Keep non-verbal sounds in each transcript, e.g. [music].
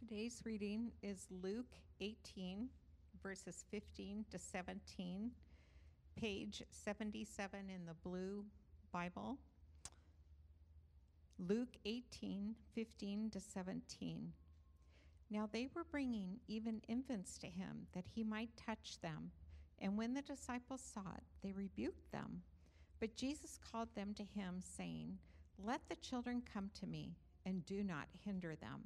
Today's reading is Luke 18, verses 15 to 17, page 77 in the blue Bible. Luke 18, 15 to 17. Now they were bringing even infants to him that he might touch them. And when the disciples saw it, they rebuked them. But Jesus called them to him, saying, Let the children come to me, and do not hinder them,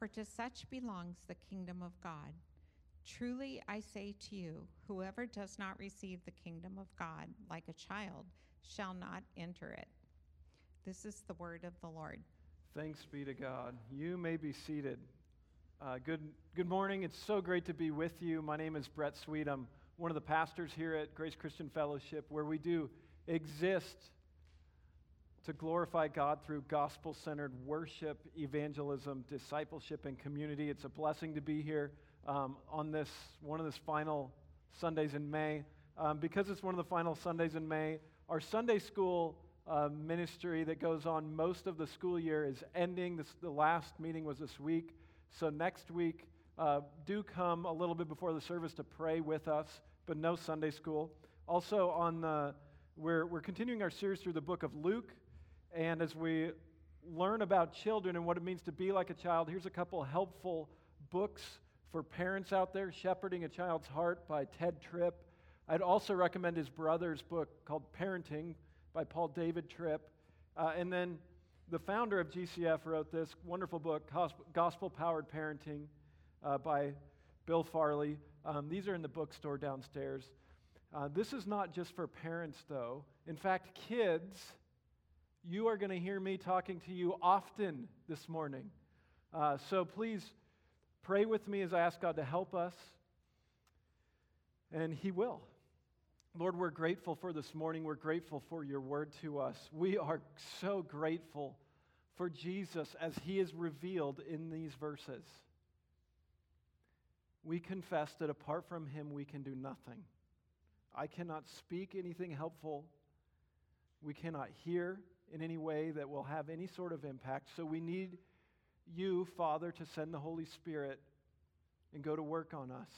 for to such belongs the kingdom of God. Truly I say to you, whoever does not receive the kingdom of God like a child shall not enter it. This is the word of the Lord. Thanks be to God. You may be seated. Uh, good, good morning. It's so great to be with you. My name is Brett Sweet. I'm one of the pastors here at Grace Christian Fellowship, where we do exist to glorify God through gospel centered worship, evangelism, discipleship, and community. It's a blessing to be here um, on this one of this final Sundays in May. Um, because it's one of the final Sundays in May, our Sunday school uh, ministry that goes on most of the school year is ending. This, the last meeting was this week. So next week, uh, do come a little bit before the service to pray with us, but no Sunday school. Also, on the, we're, we're continuing our series through the book of Luke. And as we learn about children and what it means to be like a child, here's a couple helpful books for parents out there Shepherding a Child's Heart by Tedd Tripp. I'd also recommend his brother's book called Parenting by Paul David Tripp. Uh, and then the founder of GCF wrote this wonderful book, Gospel Powered Parenting, uh, by Bill Farley. Um, these are in the bookstore downstairs. Uh, this is not just for parents, though. In fact, kids, you are going to hear me talking to you often this morning. Uh, so please pray with me as I ask God to help us, and He will. Lord, we're grateful for this morning. We're grateful for your word to us. We are so grateful for Jesus as he is revealed in these verses. We confess that apart from him, we can do nothing. I cannot speak anything helpful. We cannot hear in any way that will have any sort of impact. So we need you, Father, to send the Holy Spirit and go to work on us.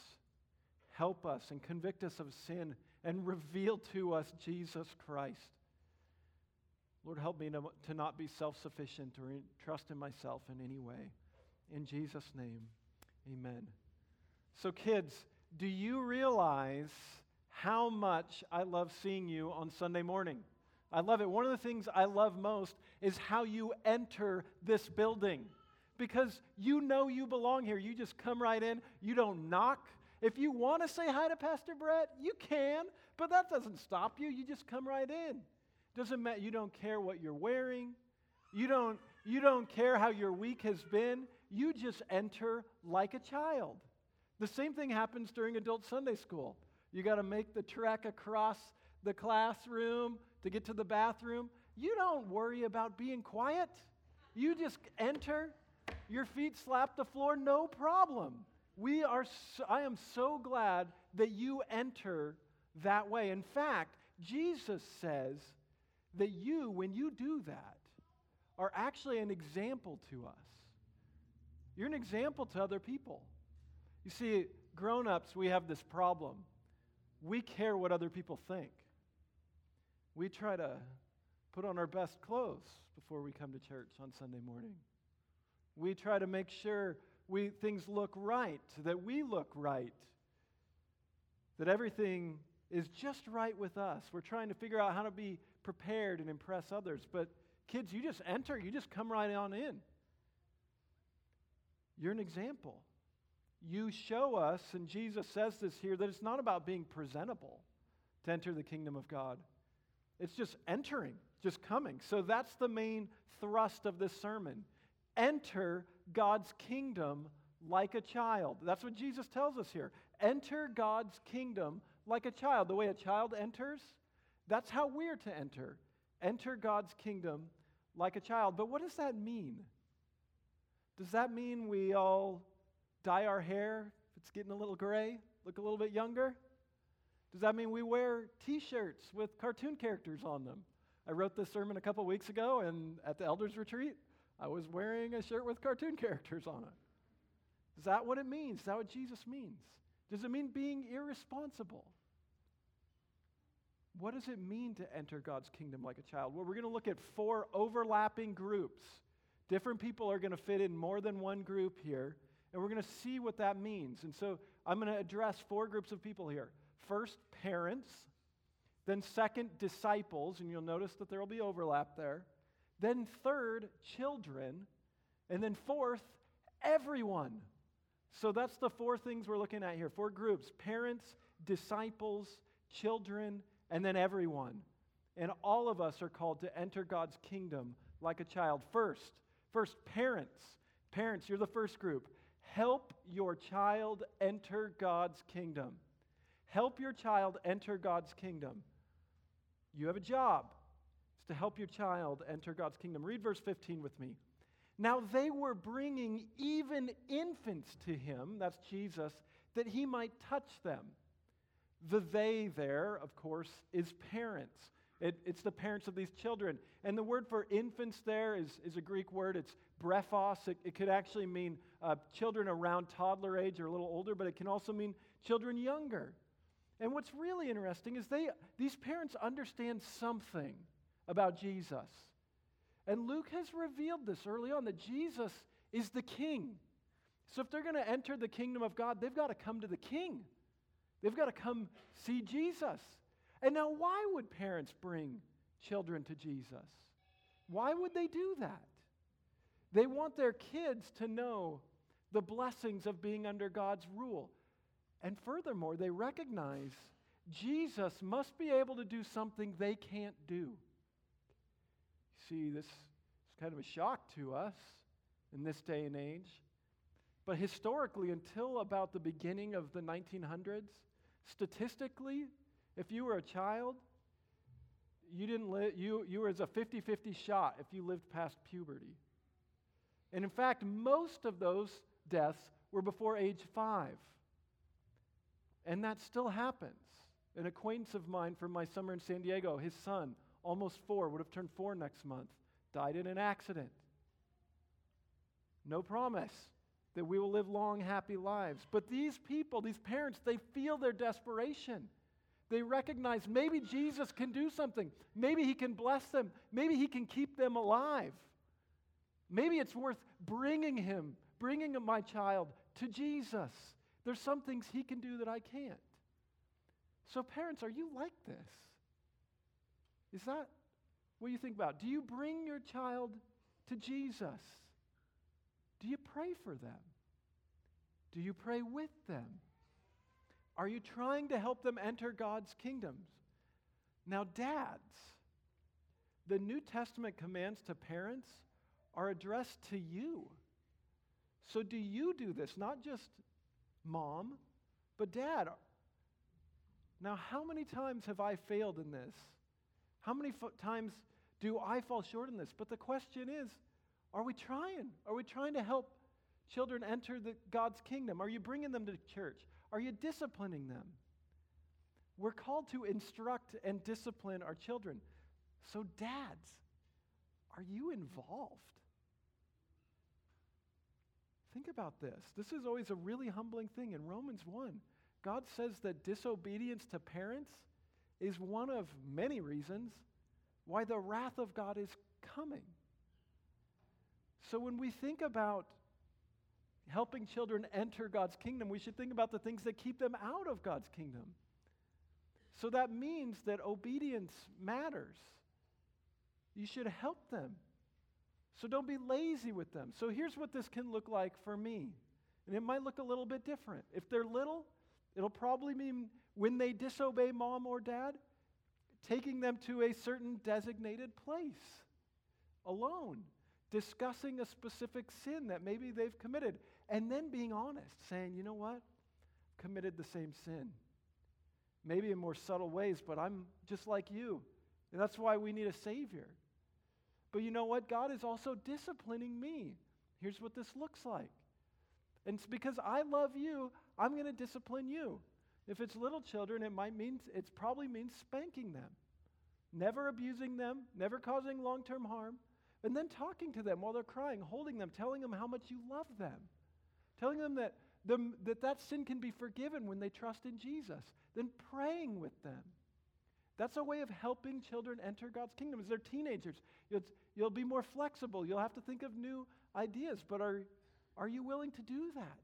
Help us and convict us of sin and reveal to us Jesus Christ. Lord, help me to, to not be self sufficient or trust in myself in any way. In Jesus' name, amen. So, kids, do you realize how much I love seeing you on Sunday morning? I love it. One of the things I love most is how you enter this building because you know you belong here. You just come right in, you don't knock, if you want to say hi to Pastor Brett, you can, but that doesn't stop you. You just come right in. Doesn't matter. You don't care what you're wearing. You don't, you don't care how your week has been. You just enter like a child. The same thing happens during adult Sunday school. You got to make the trek across the classroom to get to the bathroom. You don't worry about being quiet. You just enter, your feet slap the floor, no problem. We are so, I am so glad that you enter that way. In fact, Jesus says that you, when you do that, are actually an example to us. You're an example to other people. You see, grown ups, we have this problem. We care what other people think. We try to put on our best clothes before we come to church on Sunday morning. We try to make sure we, things look right, that we look right, that everything is just right with us. We're trying to figure out how to be prepared and impress others. But kids, you just enter, you just come right on in. You're an example. You show us, and Jesus says this here, that it's not about being presentable to enter the kingdom of God. It's just entering, just coming. So that's the main thrust of this sermon. Enter God's kingdom like a child. That's what Jesus tells us here. Enter God's kingdom like a child. The way a child enters, that's how we're to enter. Enter God's kingdom like a child. But what does that mean? Does that mean we all dye our hair if it's getting a little gray, look a little bit younger? Does that mean we wear t shirts with cartoon characters on them? I wrote this sermon a couple weeks ago and at the elders retreat. I was wearing a shirt with cartoon [laughs] characters on it. Is that what it means? Is that what Jesus means? Does it mean being irresponsible? What does it mean to enter God's kingdom like a child? Well, we're going to look at four overlapping groups. Different people are going to fit in more than one group here, and we're going to see what that means. And so I'm going to address four groups of people here. First, parents. Then, second, disciples, and you'll notice that there will be overlap there. Then, third, children. And then, fourth, everyone. So that's the four things we're looking at here four groups parents, disciples, children, and then everyone. And all of us are called to enter God's kingdom like a child. First, first parents. Parents, you're the first group. Help your child enter God's kingdom. Help your child enter God's kingdom. You have a job. It's to help your child enter God's kingdom. Read verse 15 with me. Now they were bringing even infants to him, that's Jesus, that he might touch them. The they there, of course, is parents. It, it's the parents of these children. And the word for infants there is, is a Greek word. It's brephos. It, it could actually mean uh, children around toddler age or a little older, but it can also mean children younger. And what's really interesting is they, these parents understand something about Jesus. And Luke has revealed this early on that Jesus is the king. So if they're going to enter the kingdom of God, they've got to come to the king. They've got to come see Jesus. And now, why would parents bring children to Jesus? Why would they do that? They want their kids to know the blessings of being under God's rule. And furthermore, they recognize Jesus must be able to do something they can't do. See, this is kind of a shock to us in this day and age. But historically, until about the beginning of the 1900s, Statistically, if you were a child, you didn't live, you, you were as a 50 50 shot if you lived past puberty. And in fact, most of those deaths were before age five. And that still happens. An acquaintance of mine from my summer in San Diego, his son, almost four, would have turned four next month, died in an accident. No promise that we will live long, happy lives. But these people, these parents, they feel their desperation. They recognize maybe Jesus can do something. Maybe he can bless them. Maybe he can keep them alive. Maybe it's worth bringing him, bringing my child to Jesus. There's some things he can do that I can't. So, parents, are you like this? Is that what you think about? Do you bring your child to Jesus? Do you pray for them? Do you pray with them? Are you trying to help them enter God's kingdoms? Now, dads, the New Testament commands to parents are addressed to you. So, do you do this? Not just mom, but dad. Now, how many times have I failed in this? How many fo- times do I fall short in this? But the question is are we trying? Are we trying to help children enter the, God's kingdom? Are you bringing them to church? Are you disciplining them? We're called to instruct and discipline our children. So, dads, are you involved? Think about this. This is always a really humbling thing. In Romans 1, God says that disobedience to parents is one of many reasons why the wrath of God is coming. So when we think about helping children enter God's kingdom, we should think about the things that keep them out of God's kingdom. So that means that obedience matters. You should help them. So don't be lazy with them. So here's what this can look like for me. And it might look a little bit different. If they're little, it'll probably mean when they disobey mom or dad, taking them to a certain designated place alone discussing a specific sin that maybe they've committed, and then being honest, saying, you know what? Committed the same sin. Maybe in more subtle ways, but I'm just like you. And that's why we need a Savior. But you know what? God is also disciplining me. Here's what this looks like. And it's because I love you, I'm going to discipline you. If it's little children, it might mean it probably means spanking them, never abusing them, never causing long-term harm, and then talking to them while they're crying, holding them, telling them how much you love them, telling them that, that that sin can be forgiven when they trust in Jesus, then praying with them. That's a way of helping children enter God's kingdom. As they're teenagers, you'll, you'll be more flexible. You'll have to think of new ideas. But are, are you willing to do that?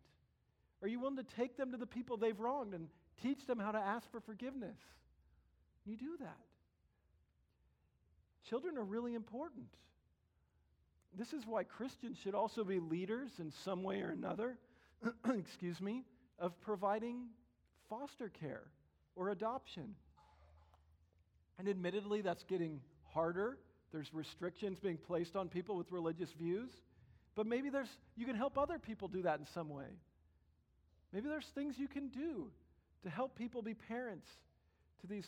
Are you willing to take them to the people they've wronged and teach them how to ask for forgiveness? You do that. Children are really important. This is why Christians should also be leaders in some way or another, [clears throat] excuse me, of providing foster care or adoption. And admittedly, that's getting harder. There's restrictions being placed on people with religious views. But maybe there's, you can help other people do that in some way. Maybe there's things you can do to help people be parents to these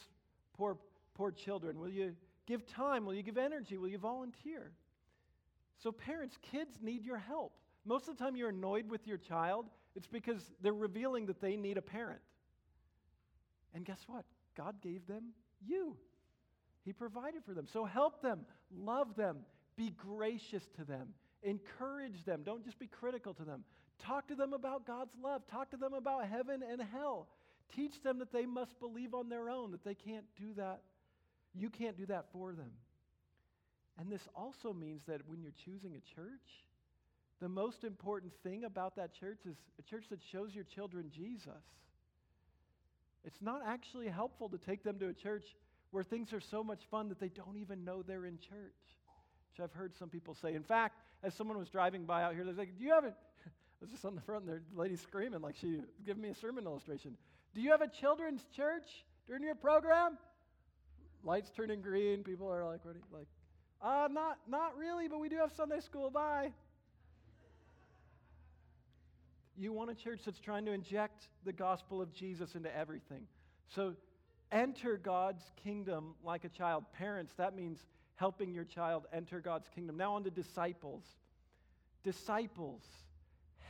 poor, poor children. Will you give time? Will you give energy? Will you volunteer? So, parents, kids need your help. Most of the time, you're annoyed with your child, it's because they're revealing that they need a parent. And guess what? God gave them you. He provided for them. So help them, love them, be gracious to them, encourage them. Don't just be critical to them. Talk to them about God's love, talk to them about heaven and hell. Teach them that they must believe on their own, that they can't do that. You can't do that for them. And this also means that when you're choosing a church, the most important thing about that church is a church that shows your children Jesus. It's not actually helpful to take them to a church where things are so much fun that they don't even know they're in church, which I've heard some people say. In fact, as someone was driving by out here, they're like, Do you have a, [laughs] I was just on the front, and the lady screaming like she giving me a sermon illustration. Do you have a children's church during your program? Lights turning green. People are like, what are you, like, uh, not, not really, but we do have Sunday school. Bye. You want a church that's trying to inject the gospel of Jesus into everything. So enter God's kingdom like a child. Parents, that means helping your child enter God's kingdom. Now, on to disciples. Disciples,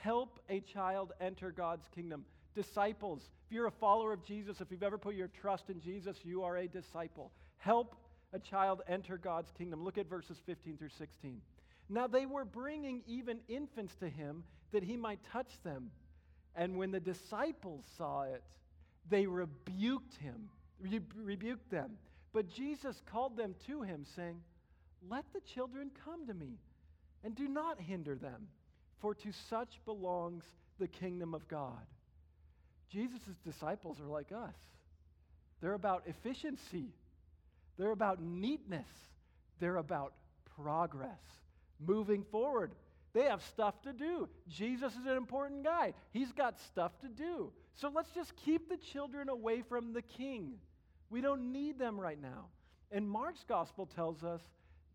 help a child enter God's kingdom. Disciples, if you're a follower of Jesus, if you've ever put your trust in Jesus, you are a disciple. Help a child enter God's kingdom. Look at verses 15 through 16. Now they were bringing even infants to him that he might touch them. And when the disciples saw it, they rebuked him, rebuked them. But Jesus called them to him, saying, Let the children come to me, and do not hinder them, for to such belongs the kingdom of God. Jesus' disciples are like us. They're about efficiency, they're about neatness, they're about progress, moving forward. They have stuff to do. Jesus is an important guy. He's got stuff to do. So let's just keep the children away from the king. We don't need them right now. And Mark's gospel tells us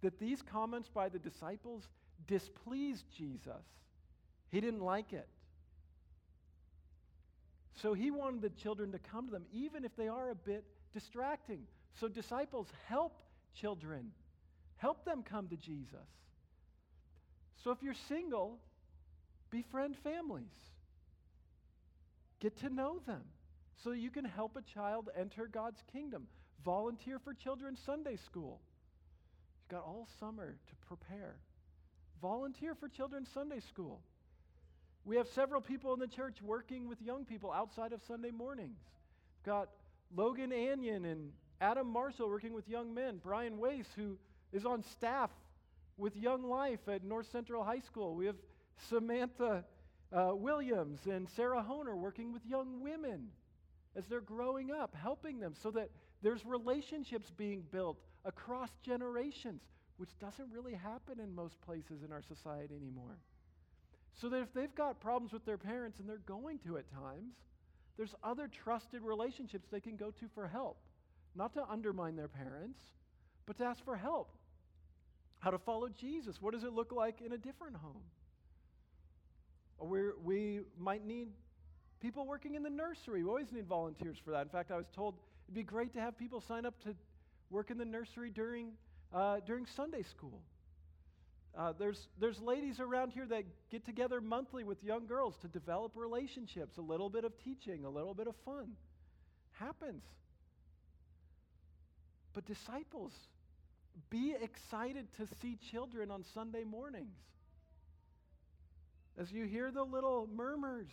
that these comments by the disciples displeased Jesus. He didn't like it. So he wanted the children to come to them, even if they are a bit distracting. So, disciples, help children, help them come to Jesus. So, if you're single, befriend families, get to know them so you can help a child enter God's kingdom. Volunteer for Children's Sunday School. You've got all summer to prepare. Volunteer for Children's Sunday School. We have several people in the church working with young people outside of Sunday mornings. We've got Logan Anion and Adam Marshall working with young men. Brian Wace, who is on staff with Young Life at North Central High School. We have Samantha uh, Williams and Sarah Honer working with young women as they're growing up, helping them so that there's relationships being built across generations, which doesn't really happen in most places in our society anymore. So that if they've got problems with their parents, and they're going to at times, there's other trusted relationships they can go to for help. Not to undermine their parents, but to ask for help. How to follow Jesus. What does it look like in a different home? Or we we might need people working in the nursery. We always need volunteers for that. In fact, I was told it'd be great to have people sign up to work in the nursery during, uh, during Sunday school. Uh, there's, there's ladies around here that get together monthly with young girls to develop relationships, a little bit of teaching, a little bit of fun. Happens. But, disciples, be excited to see children on Sunday mornings. As you hear the little murmurs,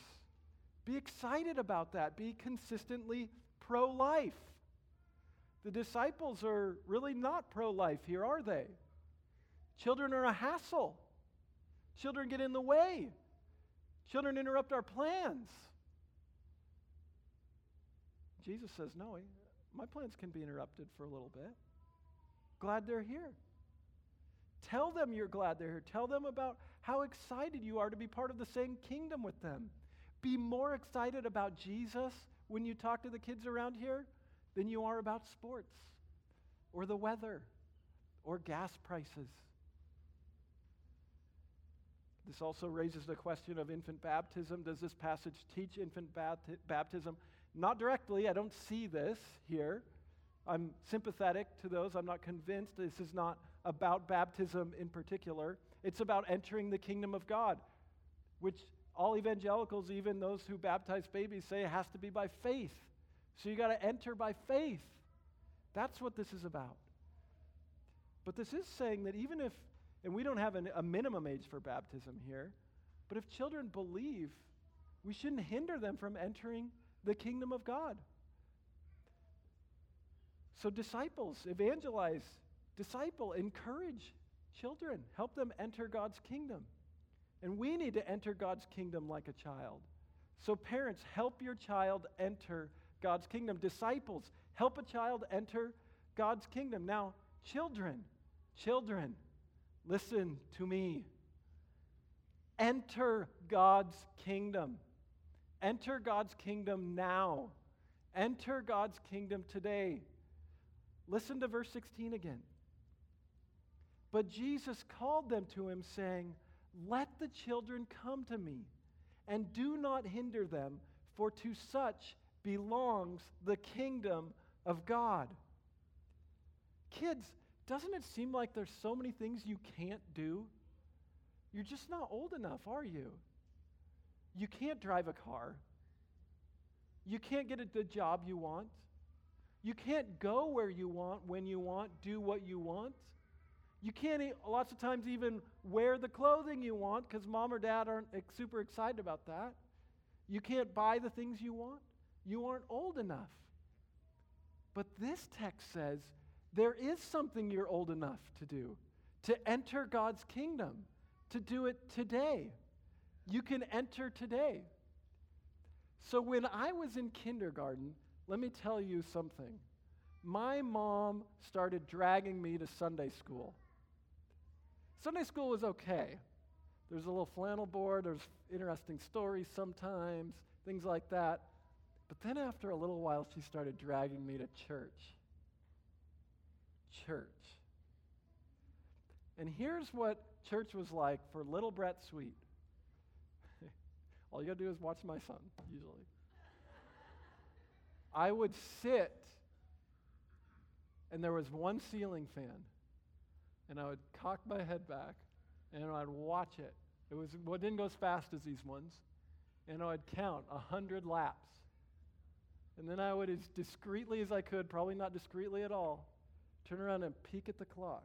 be excited about that. Be consistently pro life. The disciples are really not pro life here, are they? Children are a hassle. Children get in the way. Children interrupt our plans. Jesus says, No, my plans can be interrupted for a little bit. Glad they're here. Tell them you're glad they're here. Tell them about how excited you are to be part of the same kingdom with them. Be more excited about Jesus when you talk to the kids around here than you are about sports or the weather or gas prices. This also raises the question of infant baptism. Does this passage teach infant baptism? Not directly, I don't see this here. I'm sympathetic to those. I'm not convinced this is not about baptism in particular. It's about entering the kingdom of God, which all evangelicals, even those who baptize babies, say it has to be by faith. So you got to enter by faith. That's what this is about. But this is saying that even if, and we don't have an, a minimum age for baptism here, but if children believe, we shouldn't hinder them from entering the kingdom of God. So, disciples, evangelize, disciple, encourage children, help them enter God's kingdom. And we need to enter God's kingdom like a child. So, parents, help your child enter God's kingdom. Disciples, help a child enter God's kingdom. Now, children, children, listen to me. Enter God's kingdom. Enter God's kingdom now. Enter God's kingdom today. Listen to verse 16 again. But Jesus called them to him, saying, Let the children come to me, and do not hinder them, for to such belongs the kingdom of God. Kids, doesn't it seem like there's so many things you can't do? You're just not old enough, are you? You can't drive a car. You can't get a, the job you want. You can't go where you want, when you want, do what you want. You can't, lots of times, even wear the clothing you want because mom or dad aren't super excited about that. You can't buy the things you want. You aren't old enough. But this text says there is something you're old enough to do to enter God's kingdom, to do it today. You can enter today. So when I was in kindergarten, let me tell you something. My mom started dragging me to Sunday school. Sunday school was okay. There's a little flannel board, there's interesting stories sometimes, things like that. But then after a little while, she started dragging me to church. Church. And here's what church was like for little Brett Sweet. [laughs] All you got to do is watch my son, usually. I would sit, and there was one ceiling fan, and I would cock my head back, and I'd watch it. It was well, it didn't go as fast as these ones, and I'd count a hundred laps, and then I would, as discreetly as I could, probably not discreetly at all, turn around and peek at the clock.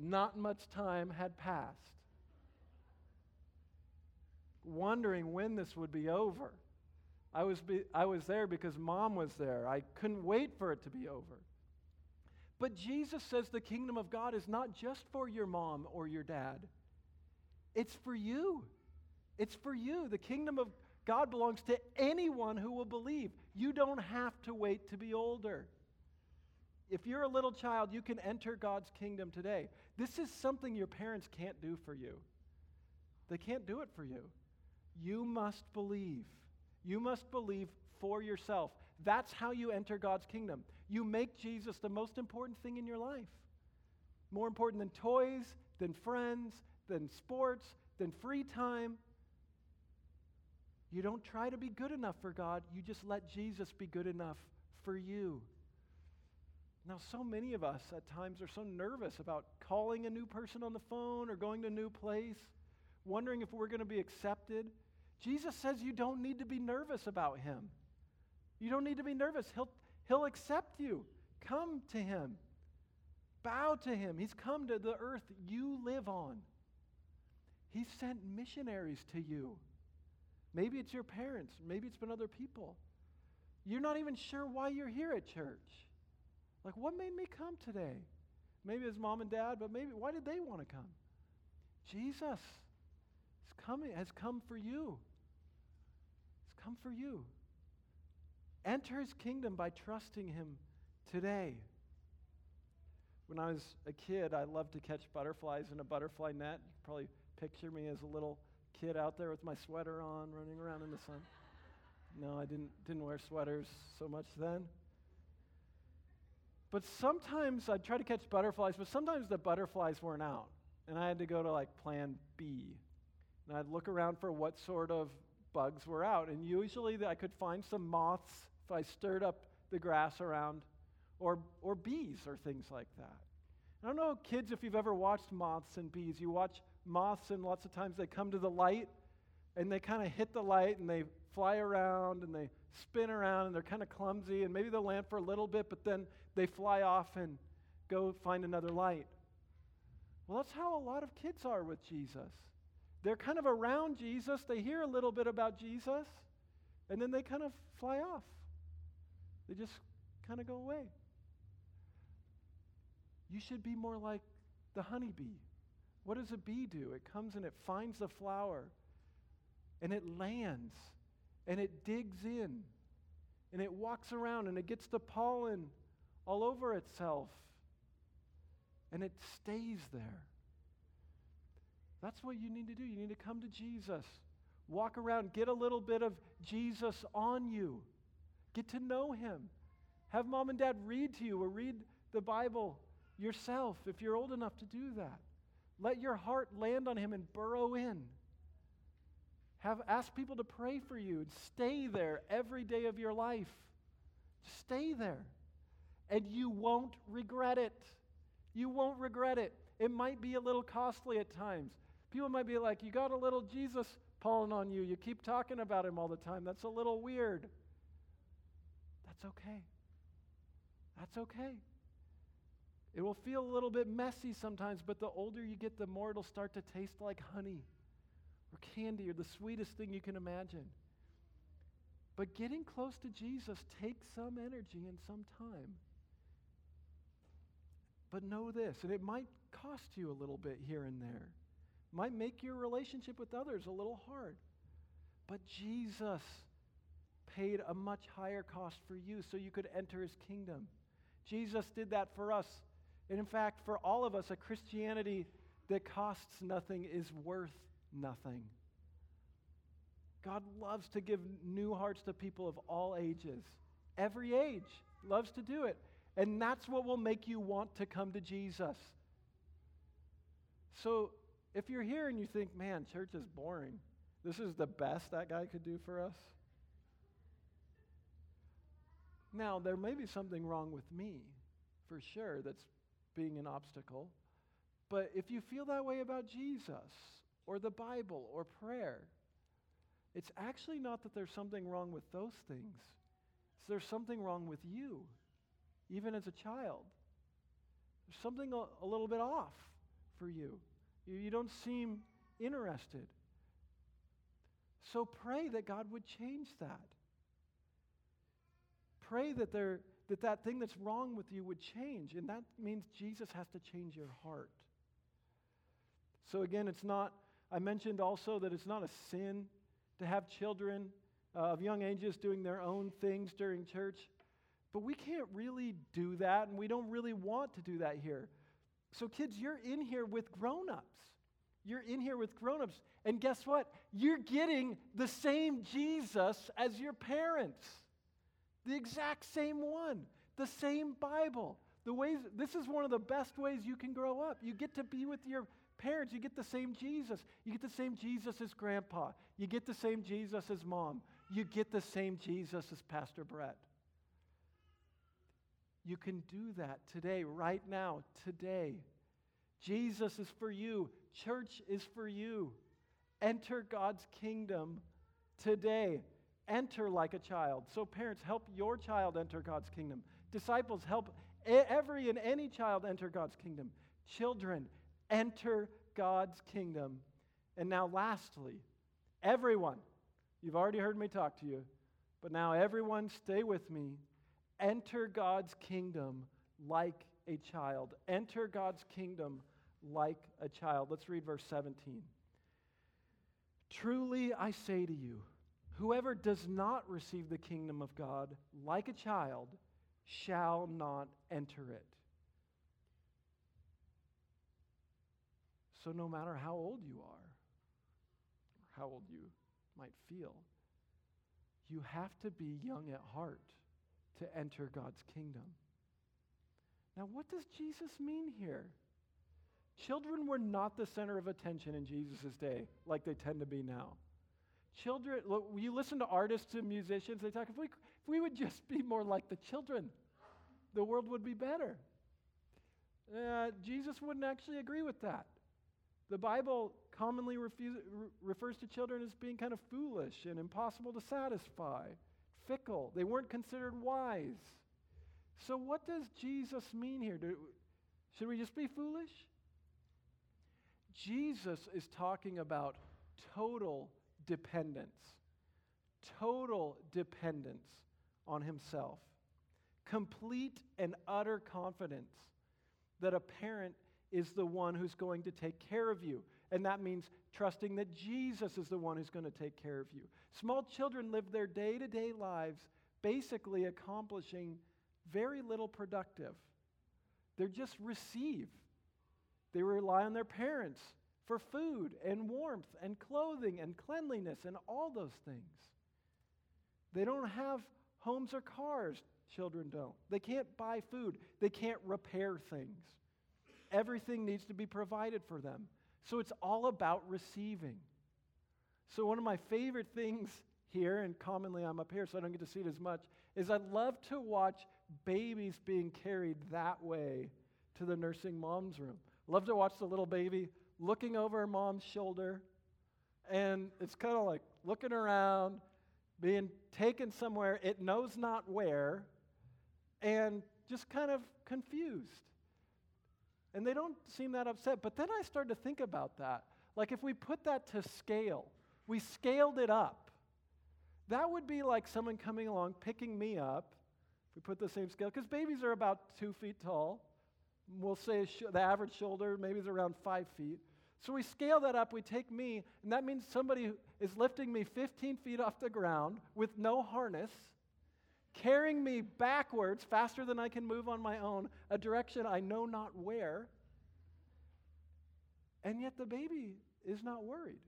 Not much time had passed wondering when this would be over. I was, be, I was there because mom was there. I couldn't wait for it to be over. But Jesus says the kingdom of God is not just for your mom or your dad, it's for you. It's for you. The kingdom of God belongs to anyone who will believe. You don't have to wait to be older. If you're a little child, you can enter God's kingdom today. This is something your parents can't do for you. They can't do it for you. You must believe. You must believe for yourself. That's how you enter God's kingdom. You make Jesus the most important thing in your life. More important than toys, than friends, than sports, than free time. You don't try to be good enough for God, you just let Jesus be good enough for you. Now, so many of us at times are so nervous about calling a new person on the phone or going to a new place, wondering if we're going to be accepted. Jesus says you don't need to be nervous about him. You don't need to be nervous. He'll, he'll accept you. Come to him. Bow to him. He's come to the earth you live on. He sent missionaries to you. Maybe it's your parents, maybe it's been other people. You're not even sure why you're here at church. Like, what made me come today? Maybe it's mom and dad, but maybe why did they want to come? Jesus is coming, has come for you. It's come for you. Enter his kingdom by trusting him today. When I was a kid, I loved to catch butterflies in a butterfly net. You probably picture me as a little kid out there with my sweater on, running around in the sun. No, I didn't, didn't wear sweaters so much then. But sometimes I'd try to catch butterflies, but sometimes the butterflies weren't out. And I had to go to like plan B. And I'd look around for what sort of bugs were out. And usually I could find some moths if I stirred up the grass around, or, or bees or things like that. I don't know, kids, if you've ever watched moths and bees. You watch moths, and lots of times they come to the light and they kind of hit the light and they fly around and they spin around and they're kind of clumsy and maybe they'll land for a little bit, but then they fly off and go find another light. Well, that's how a lot of kids are with Jesus. They're kind of around Jesus, they hear a little bit about Jesus, and then they kind of fly off. They just kind of go away. You should be more like the honeybee. What does a bee do? It comes and it finds the flower and it lands and it digs in and it walks around and it gets the pollen all over itself and it stays there. That's what you need to do. You need to come to Jesus. Walk around, get a little bit of Jesus on you. Get to know him. Have mom and dad read to you or read the Bible yourself if you're old enough to do that. Let your heart land on him and burrow in. Have ask people to pray for you and stay there every day of your life. Stay there. And you won't regret it. You won't regret it. It might be a little costly at times. People might be like, You got a little Jesus pulling on you. You keep talking about him all the time. That's a little weird. That's okay. That's okay. It will feel a little bit messy sometimes, but the older you get, the more it'll start to taste like honey or candy or the sweetest thing you can imagine. But getting close to Jesus takes some energy and some time. But know this, and it might cost you a little bit here and there. Might make your relationship with others a little hard. But Jesus paid a much higher cost for you so you could enter his kingdom. Jesus did that for us. And in fact, for all of us, a Christianity that costs nothing is worth nothing. God loves to give new hearts to people of all ages. Every age loves to do it. And that's what will make you want to come to Jesus. So if you're here and you think, man, church is boring, this is the best that guy could do for us. Now, there may be something wrong with me, for sure, that's being an obstacle. But if you feel that way about Jesus or the Bible or prayer, it's actually not that there's something wrong with those things. It's there's something wrong with you, even as a child. There's something a, a little bit off for you. you. You don't seem interested. So pray that God would change that. Pray that there, that that thing that's wrong with you would change. And that means Jesus has to change your heart. So again, it's not, I mentioned also that it's not a sin to have children uh, of young ages doing their own things during church. But we can't really do that, and we don't really want to do that here. So, kids, you're in here with grown ups. You're in here with grown ups. And guess what? You're getting the same Jesus as your parents. The exact same one. The same Bible. The ways this is one of the best ways you can grow up. You get to be with your parents, you get the same Jesus. You get the same Jesus as grandpa. You get the same Jesus as mom. You get the same Jesus as Pastor Brett. You can do that today, right now, today. Jesus is for you. Church is for you. Enter God's kingdom today. Enter like a child. So, parents, help your child enter God's kingdom. Disciples, help every and any child enter God's kingdom. Children, enter God's kingdom And now, lastly, everyone, you've already heard me talk to you, but now everyone, stay with me. Enter God's kingdom like a child. Enter God's kingdom like a child. Let's read verse 17. Truly I say to you, whoever does not receive the kingdom of God like a child shall not enter it. So, no matter how old you are, or how old you might feel, you have to be young at heart to enter God's kingdom. Now, what does Jesus mean here? Children were not the center of attention in Jesus' day like they tend to be now. Children, look, you listen to artists and musicians, they talk, if we, if we would just be more like the children, the world would be better. Uh, Jesus wouldn't actually agree with that. The Bible commonly refuse, re- refers to children as being kind of foolish and impossible to satisfy, fickle. They weren't considered wise. So, what does Jesus mean here? Do, should we just be foolish? Jesus is talking about total dependence, total dependence on himself, complete and utter confidence that a parent is the one who's going to take care of you. And that means trusting that Jesus is the one who's going to take care of you. Small children live their day to day lives basically accomplishing very little productive. They're just receive. They rely on their parents for food and warmth and clothing and cleanliness and all those things. They don't have homes or cars, children don't. They can't buy food, they can't repair things. Everything needs to be provided for them. So it's all about receiving. So, one of my favorite things here, and commonly I'm up here so I don't get to see it as much, is I love to watch babies being carried that way to the nursing mom's room. Love to watch the little baby looking over her mom's shoulder, and it's kind of like looking around, being taken somewhere it knows not where, and just kind of confused. And they don't seem that upset. But then I started to think about that. Like if we put that to scale, we scaled it up. That would be like someone coming along, picking me up. If we put the same scale, because babies are about two feet tall. We'll say sh- the average shoulder maybe is around five feet. So we scale that up, we take me, and that means somebody is lifting me 15 feet off the ground with no harness, carrying me backwards faster than I can move on my own, a direction I know not where. And yet the baby is not worried.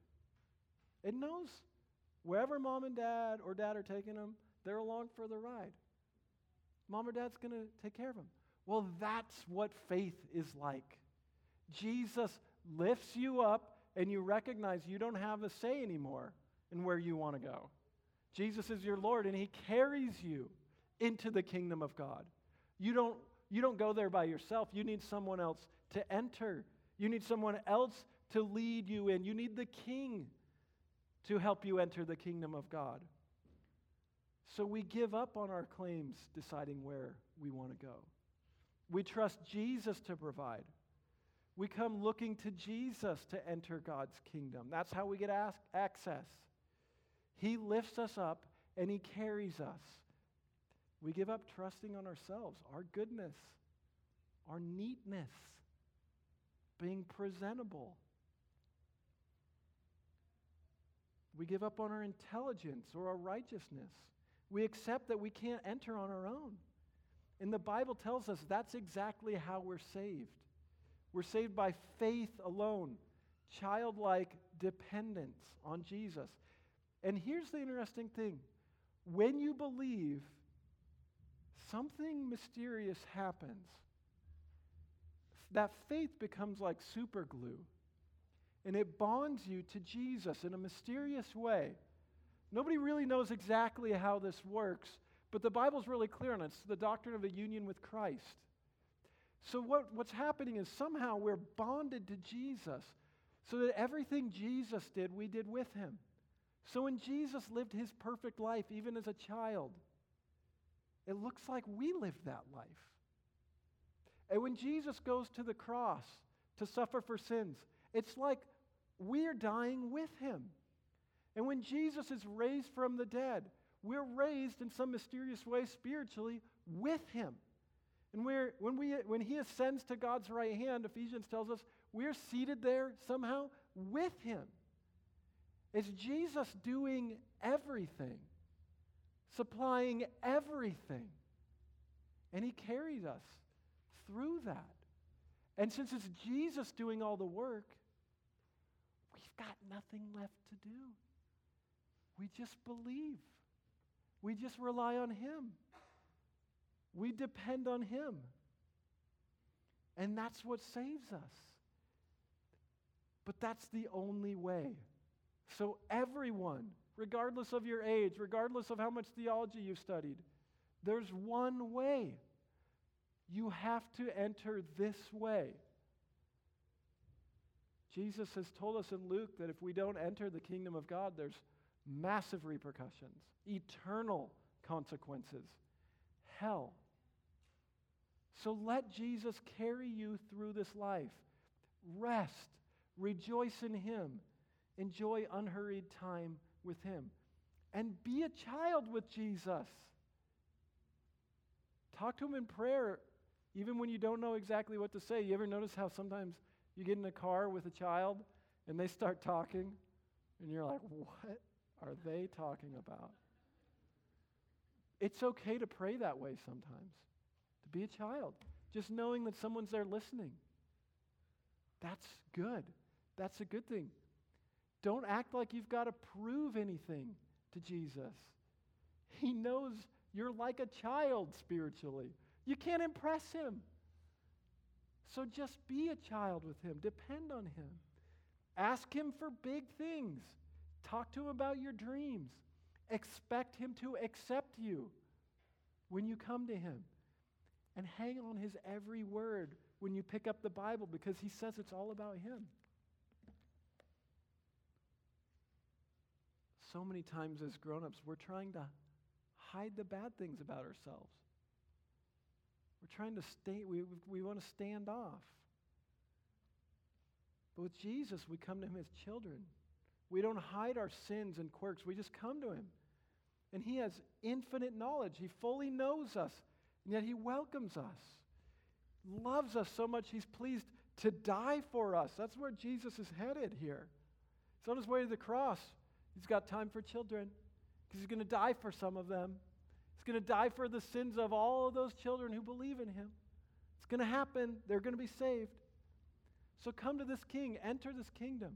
It knows wherever mom and dad or dad are taking them, they're along for the ride. Mom or dad's going to take care of them. Well, that's what faith is like. Jesus lifts you up and you recognize you don't have a say anymore in where you want to go. Jesus is your Lord and he carries you into the kingdom of God. You don't, you don't go there by yourself. You need someone else to enter. You need someone else to lead you in. You need the king to help you enter the kingdom of God. So we give up on our claims deciding where we want to go. We trust Jesus to provide. We come looking to Jesus to enter God's kingdom. That's how we get ask, access. He lifts us up and He carries us. We give up trusting on ourselves, our goodness, our neatness, being presentable. We give up on our intelligence or our righteousness. We accept that we can't enter on our own. And the Bible tells us that's exactly how we're saved. We're saved by faith alone, childlike dependence on Jesus. And here's the interesting thing when you believe, something mysterious happens. That faith becomes like super glue, and it bonds you to Jesus in a mysterious way. Nobody really knows exactly how this works, but the Bible's really clear on it. It's the doctrine of a union with Christ. So, what, what's happening is somehow we're bonded to Jesus so that everything Jesus did, we did with him. So, when Jesus lived his perfect life, even as a child, it looks like we lived that life. And when Jesus goes to the cross to suffer for sins, it's like we are dying with him. And when Jesus is raised from the dead, we're raised in some mysterious way spiritually with him. And we're, when, we, when he ascends to God's right hand, Ephesians tells us we're seated there somehow with him. It's Jesus doing everything, supplying everything. And he carries us through that. And since it's Jesus doing all the work, we've got nothing left to do. We just believe. We just rely on Him. We depend on Him. And that's what saves us. But that's the only way. So, everyone, regardless of your age, regardless of how much theology you've studied, there's one way. You have to enter this way. Jesus has told us in Luke that if we don't enter the kingdom of God, there's massive repercussions, eternal consequences, hell. So let Jesus carry you through this life. Rest, rejoice in Him, enjoy unhurried time with Him, and be a child with Jesus. Talk to Him in prayer, even when you don't know exactly what to say. You ever notice how sometimes you get in a car with a child and they start talking, and you're like, what are they talking about? It's okay to pray that way sometimes, to be a child, just knowing that someone's there listening. That's good. That's a good thing. Don't act like you've got to prove anything to Jesus. He knows you're like a child spiritually. You can't impress him. So just be a child with him, depend on him. Ask him for big things. Talk to him about your dreams. Expect him to accept you when you come to him. And hang on his every word when you pick up the Bible because he says it's all about him. So many times as grown ups, we're trying to hide the bad things about ourselves. We're trying to stay, we, we want to stand off. But with Jesus, we come to him as children. We don't hide our sins and quirks. We just come to him. And he has infinite knowledge. He fully knows us, and yet he welcomes us. Loves us so much, he's pleased to die for us. That's where Jesus is headed here. He's on his way to the cross. He's got time for children because he's going to die for some of them. He's going to die for the sins of all of those children who believe in him. It's going to happen. They're going to be saved. So come to this king, enter this kingdom.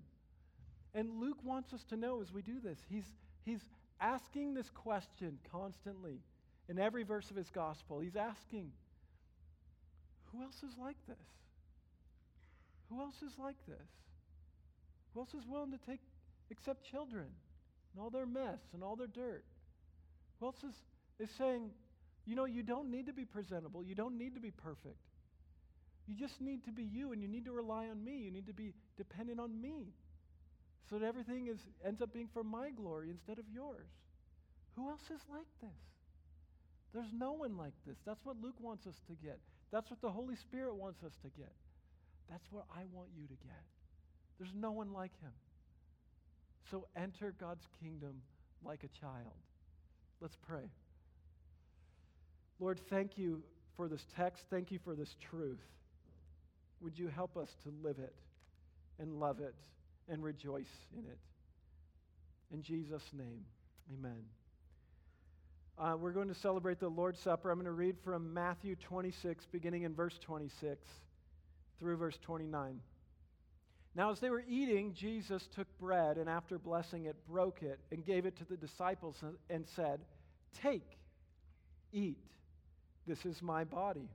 And Luke wants us to know as we do this, he's, he's asking this question constantly in every verse of his gospel. He's asking, who else is like this? Who else is like this? Who else is willing to take, accept children and all their mess and all their dirt? Who else is, is saying, you know, you don't need to be presentable. You don't need to be perfect. You just need to be you and you need to rely on me. You need to be dependent on me so that everything is, ends up being for my glory instead of yours. Who else is like this? There's no one like this. That's what Luke wants us to get. That's what the Holy Spirit wants us to get. That's what I want you to get. There's no one like him. So enter God's kingdom like a child. Let's pray. Lord, thank you for this text. Thank you for this truth. Would you help us to live it and love it and rejoice in it? In Jesus' name, amen. Uh, we're going to celebrate the Lord's Supper. I'm going to read from Matthew 26, beginning in verse 26 through verse 29. Now, as they were eating, Jesus took bread and after blessing it, broke it and gave it to the disciples and said, Take, eat, this is my body.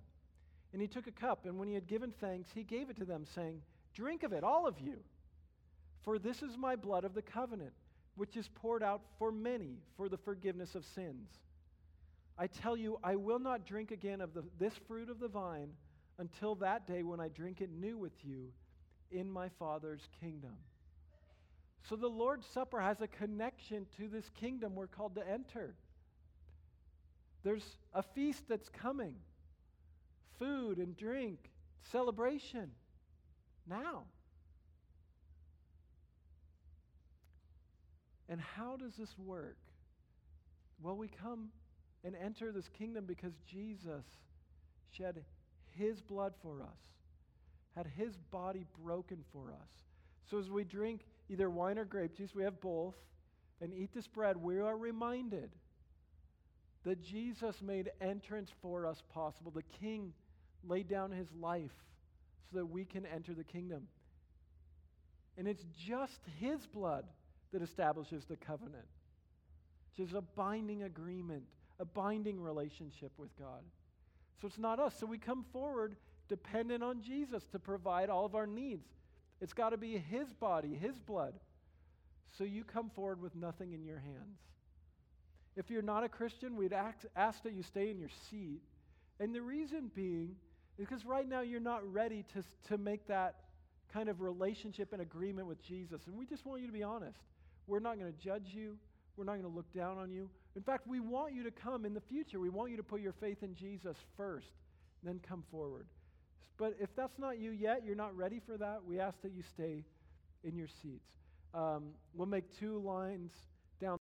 And he took a cup, and when he had given thanks, he gave it to them, saying, Drink of it, all of you, for this is my blood of the covenant, which is poured out for many for the forgiveness of sins. I tell you, I will not drink again of the, this fruit of the vine until that day when I drink it new with you in my Father's kingdom. So the Lord's Supper has a connection to this kingdom we're called to enter. There's a feast that's coming food and drink, celebration now. And how does this work? Well, we come and enter this kingdom because Jesus shed his blood for us, had his body broken for us. So as we drink either wine or grape juice, we have both, and eat this bread, we are reminded that Jesus made entrance for us possible. The king laid down his life so that we can enter the kingdom. And it's just his blood that establishes the covenant, which is a binding agreement, a binding relationship with God. So it's not us. So we come forward dependent on Jesus to provide all of our needs. It's got to be his body, his blood. So you come forward with nothing in your hands. If you're not a Christian, we'd ask, that you stay in your seat. And the reason being is because right now you're not ready to, to make that kind of relationship and agreement with Jesus. And we just want you to be honest. We're not going to judge you, we're not going to look down on you. In fact, we want you to come in the future. We want you to put your faith in Jesus first, then come forward. But if that's not you yet, you're not ready for that, we ask that you stay in your seats. Um, we'll make two lines